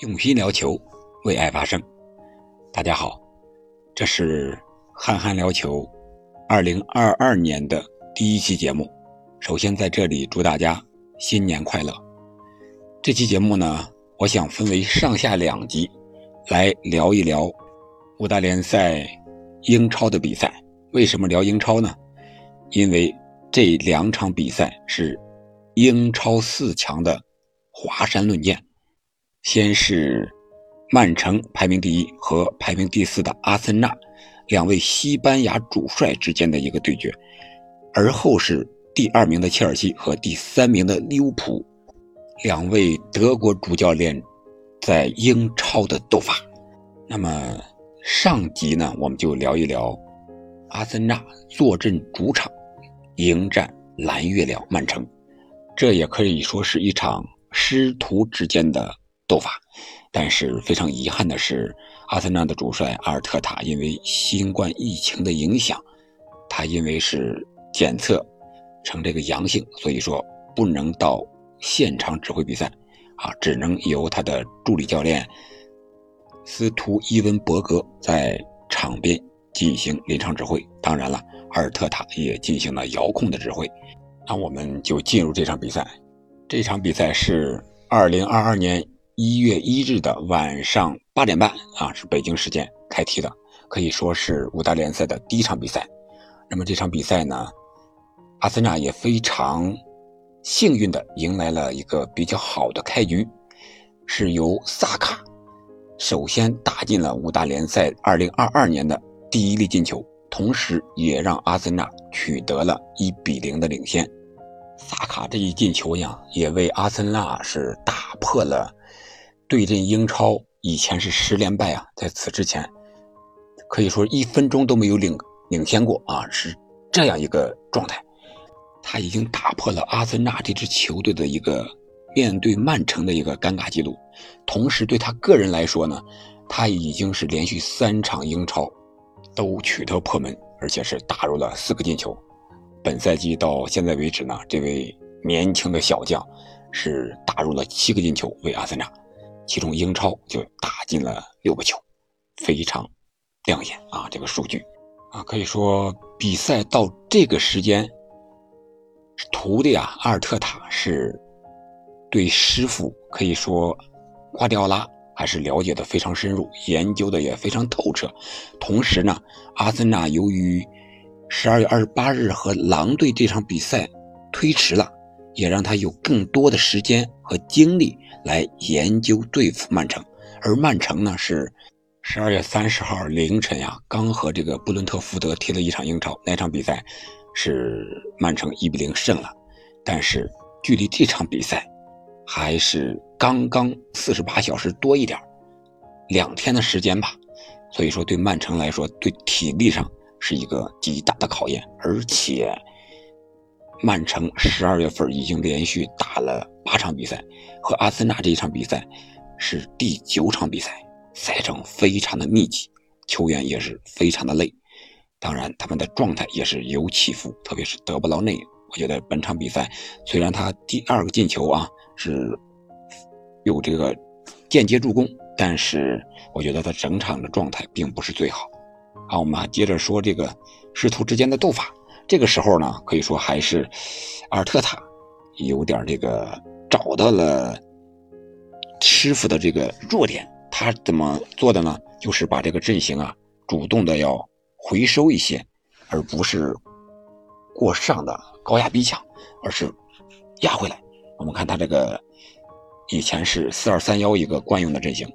用心聊球，为爱发声。大家好，这是憨憨聊球二零二二年的第一期节目。首先在这里祝大家新年快乐。这期节目呢，我想分为上下两集来聊一聊五大联赛英超的比赛。为什么聊英超呢？因为这两场比赛是英超四强的华山论剑。先是曼城排名第一和排名第四的阿森纳两位西班牙主帅之间的一个对决，而后是第二名的切尔西和第三名的利物浦两位德国主教练在英超的斗法。那么上集呢，我们就聊一聊阿森纳坐镇主场迎战蓝月亮曼城，这也可以说是一场师徒之间的。斗法，但是非常遗憾的是，阿森纳的主帅阿尔特塔因为新冠疫情的影响，他因为是检测呈这个阳性，所以说不能到现场指挥比赛，啊，只能由他的助理教练斯图伊文伯格在场边进行临场指挥。当然了，阿尔特塔也进行了遥控的指挥。那我们就进入这场比赛。这场比赛是二零二二年。一月一日的晚上八点半啊，是北京时间开踢的，可以说是五大联赛的第一场比赛。那么这场比赛呢，阿森纳也非常幸运的迎来了一个比较好的开局，是由萨卡首先打进了五大联赛二零二二年的第一粒进球，同时也让阿森纳取得了一比零的领先。萨卡这一进球呀，也为阿森纳是打破了。对阵英超以前是十连败啊，在此之前，可以说一分钟都没有领领先过啊，是这样一个状态。他已经打破了阿森纳这支球队的一个面对曼城的一个尴尬记录，同时对他个人来说呢，他已经是连续三场英超都取得破门，而且是打入了四个进球。本赛季到现在为止呢，这位年轻的小将是打入了七个进球，为阿森纳。其中英超就打进了六个球，非常亮眼啊！这个数据啊，可以说比赛到这个时间，徒弟啊，阿尔特塔是对师傅可以说瓜迪奥拉还是了解的非常深入，研究的也非常透彻。同时呢，阿森纳由于十二月二十八日和狼队这场比赛推迟了，也让他有更多的时间和精力。来研究对付曼城，而曼城呢是十二月三十号凌晨呀，刚和这个布伦特福德踢了一场英超，那场比赛是曼城一比零胜了，但是距离这场比赛还是刚刚四十八小时多一点两天的时间吧，所以说对曼城来说，对体力上是一个极大的考验，而且。曼城十二月份已经连续打了八场比赛，和阿森纳这一场比赛是第九场比赛，赛程非常的密集，球员也是非常的累，当然他们的状态也是有起伏，特别是德布劳内，我觉得本场比赛虽然他第二个进球啊是有这个间接助攻，但是我觉得他整场的状态并不是最好。好，我们接着说这个师徒之间的斗法。这个时候呢，可以说还是阿尔特塔有点这个找到了师傅的这个弱点。他怎么做的呢？就是把这个阵型啊，主动的要回收一些，而不是过上的高压逼抢，而是压回来。我们看他这个以前是四二三幺一个惯用的阵型，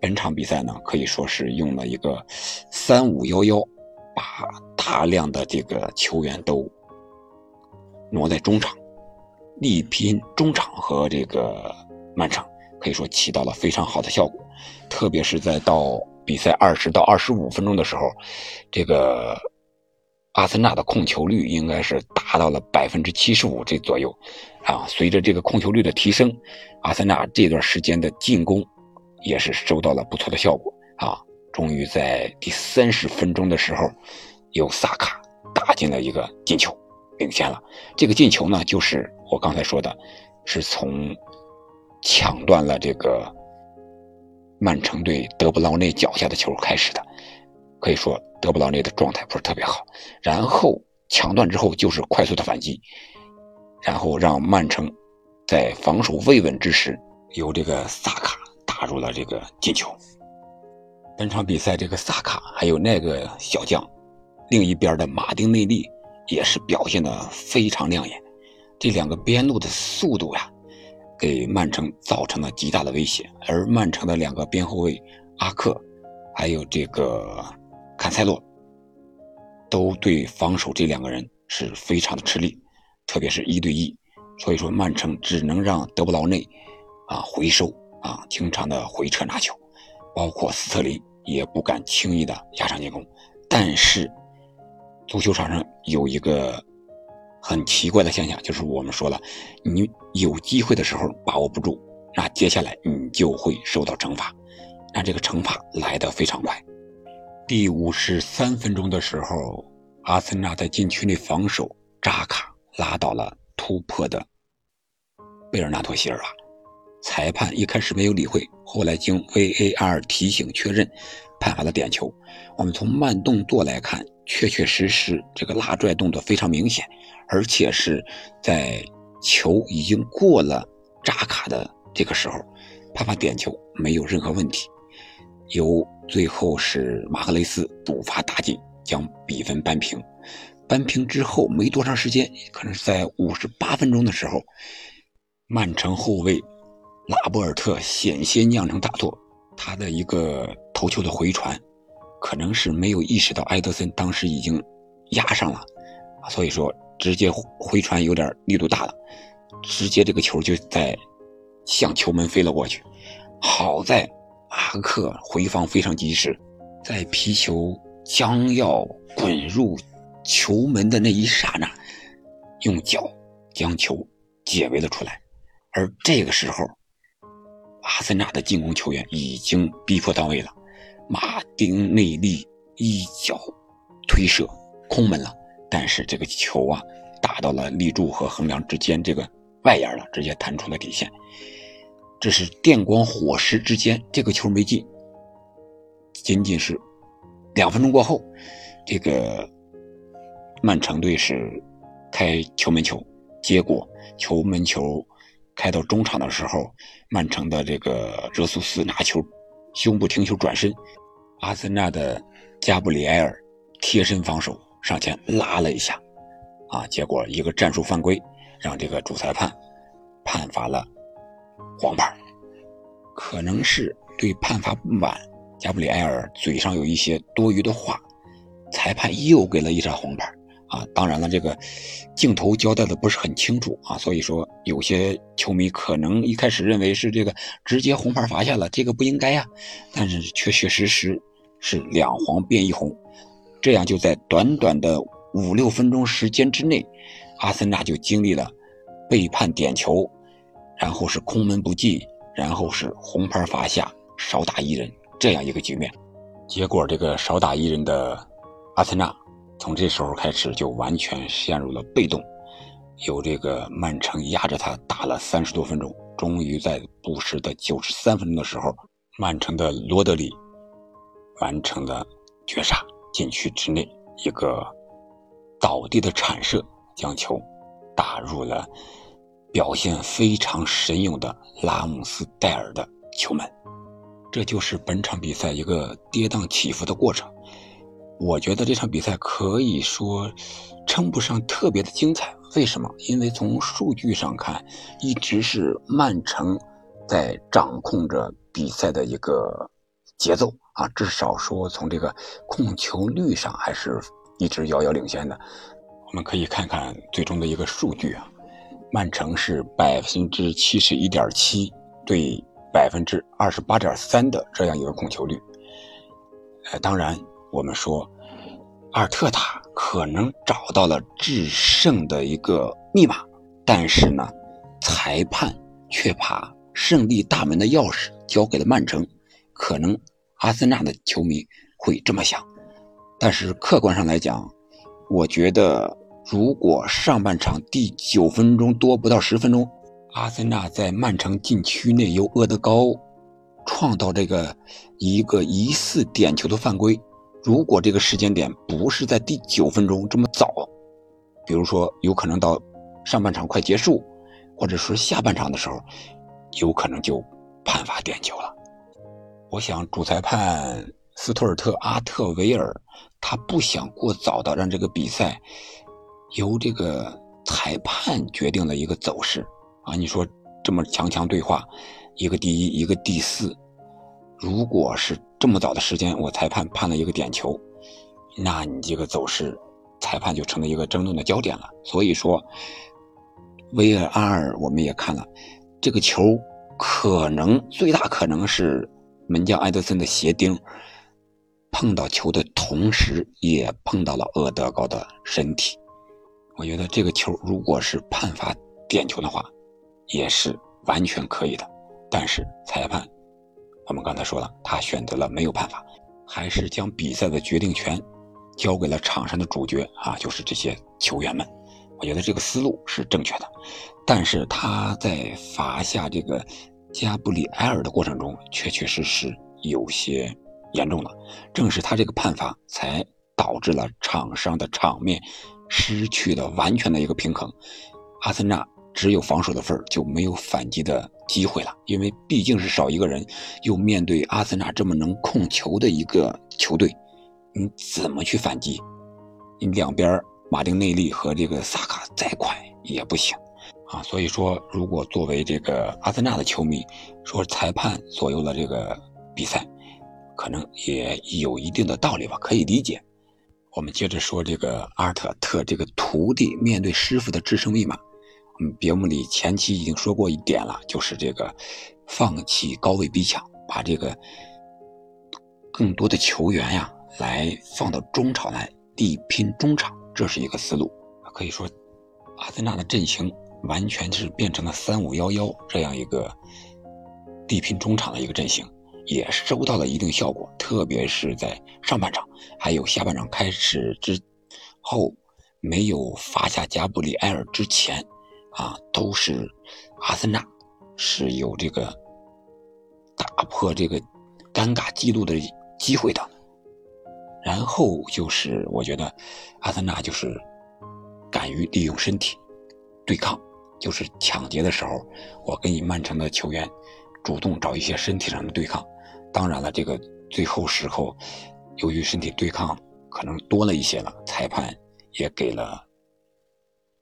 本场比赛呢可以说是用了一个三五幺幺。把大量的这个球员都挪在中场，力拼中场和这个曼城，可以说起到了非常好的效果。特别是在到比赛二十到二十五分钟的时候，这个阿森纳的控球率应该是达到了百分之七十五这左右。啊，随着这个控球率的提升，阿森纳这段时间的进攻也是收到了不错的效果。啊。终于在第三十分钟的时候，由萨卡打进了一个进球，领先了。这个进球呢，就是我刚才说的，是从抢断了这个曼城队德布劳内脚下的球开始的，可以说德布劳内的状态不是特别好。然后抢断之后就是快速的反击，然后让曼城在防守未稳之时，由这个萨卡打入了这个进球。本场比赛，这个萨卡还有那个小将，另一边的马丁内利也是表现的非常亮眼。这两个边路的速度呀，给曼城造成了极大的威胁。而曼城的两个边后卫阿克，还有这个坎塞洛，都对防守这两个人是非常的吃力，特别是一对一。所以说，曼城只能让德布劳内啊回收啊，经常的回撤拿球。包括斯特林也不敢轻易的压上进攻，但是足球场上有一个很奇怪的现象，就是我们说了，你有机会的时候把握不住，那接下来你就会受到惩罚，那这个惩罚来得非常快。第五十三分钟的时候，阿森纳在禁区内防守，扎卡拉倒了突破的贝尔纳托希尔瓦。裁判一开始没有理会，后来经 VAR 提醒确认，判罚了点球。我们从慢动作来看，确确实实这个拉拽动作非常明显，而且是在球已经过了扎卡的这个时候，判罚点球没有任何问题。由最后是马赫雷斯补罚打进，将比分扳平。扳平之后没多长时间，可能是在五十八分钟的时候，曼城后卫。拉波尔特险些酿成大错，他的一个头球的回传，可能是没有意识到埃德森当时已经压上了，所以说直接回传有点力度大了，直接这个球就在向球门飞了过去。好在阿克回防非常及时，在皮球将要滚入球门的那一刹那，用脚将球解围了出来，而这个时候。阿森纳的进攻球员已经逼迫到位了，马丁内利一脚推射空门了，但是这个球啊打到了立柱和横梁之间这个外沿了，直接弹出了底线。这是电光火石之间，这个球没进。仅仅是两分钟过后，这个曼城队是开球门球，结果球门球。开到中场的时候，曼城的这个热苏斯拿球，胸部停球转身，阿森纳的加布里埃尔贴身防守上前拉了一下，啊，结果一个战术犯规，让这个主裁判判罚了黄牌，可能是对判罚不满，加布里埃尔嘴上有一些多余的话，裁判又给了一张黄牌。啊，当然了，这个镜头交代的不是很清楚啊，所以说有些球迷可能一开始认为是这个直接红牌罚下了，这个不应该呀，但是确确实实是两黄变一红，这样就在短短的五六分钟时间之内，阿森纳就经历了被判点球，然后是空门不进，然后是红牌罚下，少打一人这样一个局面，结果这个少打一人的阿森纳。从这时候开始就完全陷入了被动，由这个曼城压着他打了三十多分钟，终于在补时的九十三分钟的时候，曼城的罗德里完成了绝杀，禁区之内一个倒地的铲射，将球打入了表现非常神勇的拉姆斯戴尔的球门。这就是本场比赛一个跌宕起伏的过程。我觉得这场比赛可以说称不上特别的精彩。为什么？因为从数据上看，一直是曼城在掌控着比赛的一个节奏啊。至少说从这个控球率上，还是一直遥遥领先的。我们可以看看最终的一个数据啊，曼城是百分之七十一点七对百分之二十八点三的这样一个控球率。呃，当然。我们说，阿尔特塔可能找到了制胜的一个密码，但是呢，裁判却把胜利大门的钥匙交给了曼城。可能阿森纳的球迷会这么想，但是客观上来讲，我觉得如果上半场第九分钟多不到十分钟，阿森纳在曼城禁区内由厄德高创造这个一个疑似点球的犯规。如果这个时间点不是在第九分钟这么早，比如说有可能到上半场快结束，或者说下半场的时候，有可能就判罚点球了。我想主裁判斯图尔特·阿特维尔他不想过早的让这个比赛由这个裁判决定了一个走势啊！你说这么强强对话，一个第一，一个第四。如果是这么早的时间，我裁判判了一个点球，那你这个走势，裁判就成了一个争论的焦点了。所以说，VAR 我们也看了，这个球可能最大可能是门将埃德森的鞋钉碰到球的同时，也碰到了厄德高的身体。我觉得这个球如果是判罚点球的话，也是完全可以的。但是裁判。我们刚才说了，他选择了没有判罚，还是将比赛的决定权交给了场上的主角啊，就是这些球员们。我觉得这个思路是正确的，但是他在罚下这个加布里埃尔的过程中，确确实实有些严重了。正是他这个判罚，才导致了场上的场面失去了完全的一个平衡。阿森纳。只有防守的份儿，就没有反击的机会了。因为毕竟是少一个人，又面对阿森纳这么能控球的一个球队，你怎么去反击？你两边马丁内利和这个萨卡再快也不行啊。所以说，如果作为这个阿森纳的球迷，说裁判左右了这个比赛，可能也有一定的道理吧，可以理解。我们接着说这个阿尔特特这个徒弟面对师傅的制胜密码。嗯，节目里前期已经说过一点了，就是这个放弃高位逼抢，把这个更多的球员呀来放到中场来力拼中场，这是一个思路。可以说，阿森纳的阵型完全是变成了三五幺幺这样一个力拼中场的一个阵型，也收到了一定效果。特别是在上半场，还有下半场开始之后，没有罚下加布里埃尔之前。啊，都是阿森纳是有这个打破这个尴尬记录的机会的。然后就是我觉得阿森纳就是敢于利用身体对抗，就是抢劫的时候，我跟你曼城的球员主动找一些身体上的对抗。当然了，这个最后时候由于身体对抗可能多了一些了，裁判也给了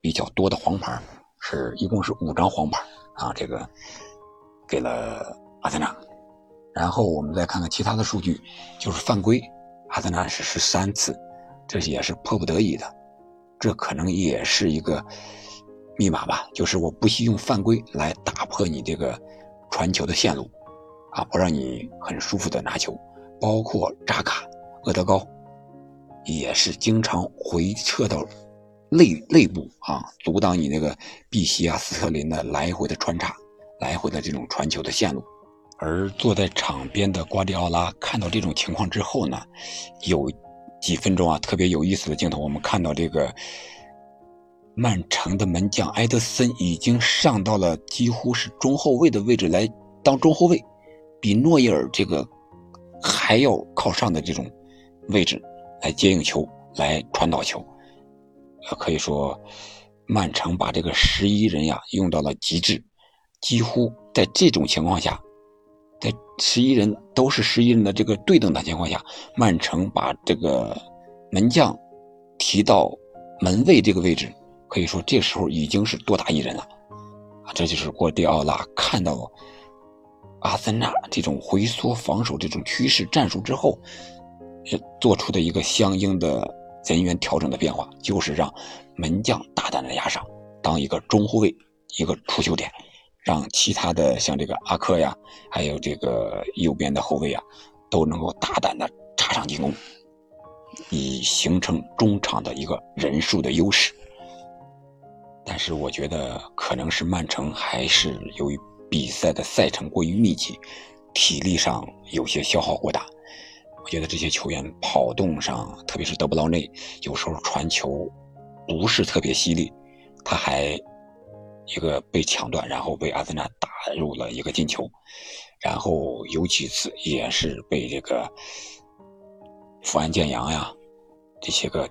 比较多的黄牌。是一共是五张黄牌啊，这个给了阿森纳。然后我们再看看其他的数据，就是犯规，阿森纳是十三次，这也是迫不得已的。这可能也是一个密码吧，就是我不惜用犯规来打破你这个传球的线路，啊，不让你很舒服的拿球。包括扎卡、厄德高，也是经常回撤到。内内部啊，阻挡你那个碧玺啊、斯特林的来回的穿插，来回的这种传球的线路。而坐在场边的瓜迪奥拉看到这种情况之后呢，有几分钟啊特别有意思的镜头，我们看到这个曼城的门将埃德森已经上到了几乎是中后卫的位置来当中后卫，比诺伊尔这个还要靠上的这种位置来接应球、来传导球。可以说，曼城把这个十一人呀用到了极致，几乎在这种情况下，在十一人都是十一人的这个对等的情况下，曼城把这个门将提到门卫这个位置，可以说这时候已经是多打一人了！这就是瓜迪奥拉看到阿森纳这种回缩防守这种趋势战术之后，做出的一个相应的。人员调整的变化，就是让门将大胆的压上，当一个中后卫，一个出球点，让其他的像这个阿克呀，还有这个右边的后卫啊，都能够大胆的插上进攻，以形成中场的一个人数的优势。但是我觉得可能是曼城还是由于比赛的赛程过于密集，体力上有些消耗过大。我觉得这些球员跑动上，特别是德布劳内，有时候传球不是特别犀利，他还一个被抢断，然后被阿森纳打入了一个进球，然后有几次也是被这个富安健洋呀这些个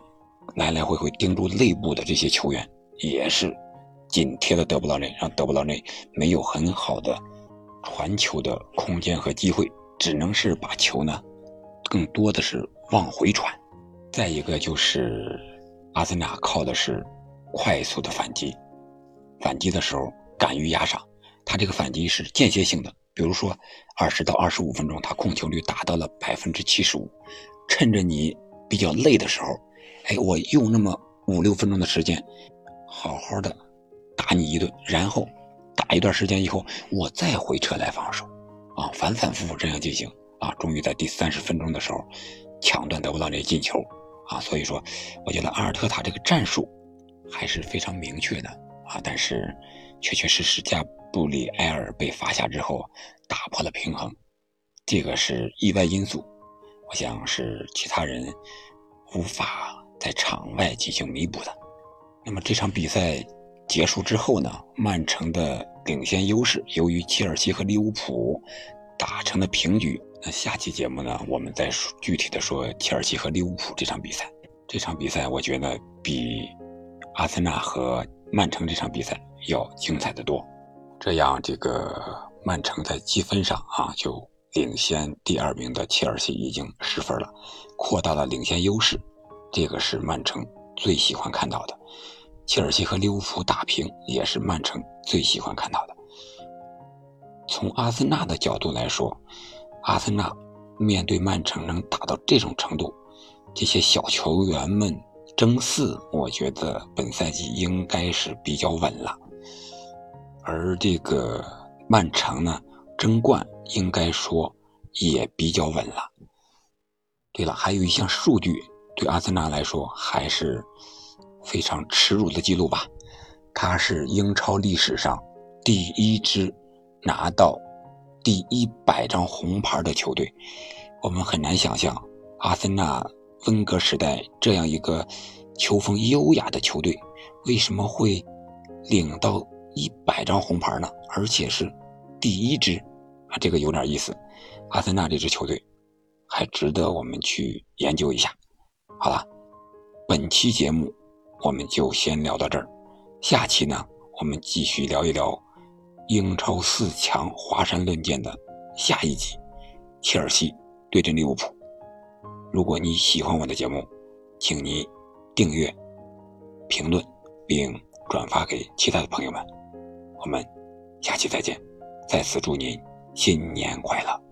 来来回回盯住内部的这些球员，也是紧贴的德布劳内，让德布劳内没有很好的传球的空间和机会，只能是把球呢更多的是往回传。再一个就是阿森纳靠的是快速的反击。反击的时候敢于压上，他这个反击是间歇性的，比如说二十到二十五分钟，他控球率达到了百分之七十五，趁着你比较累的时候，哎，我用那么五六分钟的时间，好好的打你一顿，然后打一段时间以后，我再回撤来防守，啊，反反复复这样进行，啊，终于在第三十分钟的时候抢断得不到这进球，啊，所以说，我觉得阿尔特塔这个战术还是非常明确的。啊，但是确确实实，加布里埃尔被罚下之后，打破了平衡，这个是意外因素，我想是其他人无法在场外进行弥补的。那么这场比赛结束之后呢，曼城的领先优势由于切尔西和利物浦打成了平局。那下期节目呢，我们再说具体的说切尔西和利物浦这场比赛。这场比赛我觉得比阿森纳和曼城这场比赛要精彩的多，这样这个曼城在积分上啊就领先第二名的切尔西已经十分了，扩大了领先优势，这个是曼城最喜欢看到的。切尔西和利物浦打平也是曼城最喜欢看到的。从阿森纳的角度来说，阿森纳面对曼城能打到这种程度，这些小球员们。争四，我觉得本赛季应该是比较稳了，而这个曼城呢，争冠应该说也比较稳了。对了，还有一项数据对阿森纳来说还是非常耻辱的记录吧，他是英超历史上第一支拿到第一百张红牌的球队。我们很难想象阿森纳。温格时代这样一个球风优雅的球队，为什么会领到一百张红牌呢？而且是第一支啊，这个有点意思。阿森纳这支球队还值得我们去研究一下。好了，本期节目我们就先聊到这儿，下期呢我们继续聊一聊英超四强华山论剑的下一集，切尔西对阵利物浦。如果你喜欢我的节目，请您订阅、评论并转发给其他的朋友们。我们下期再见，在此祝您新年快乐。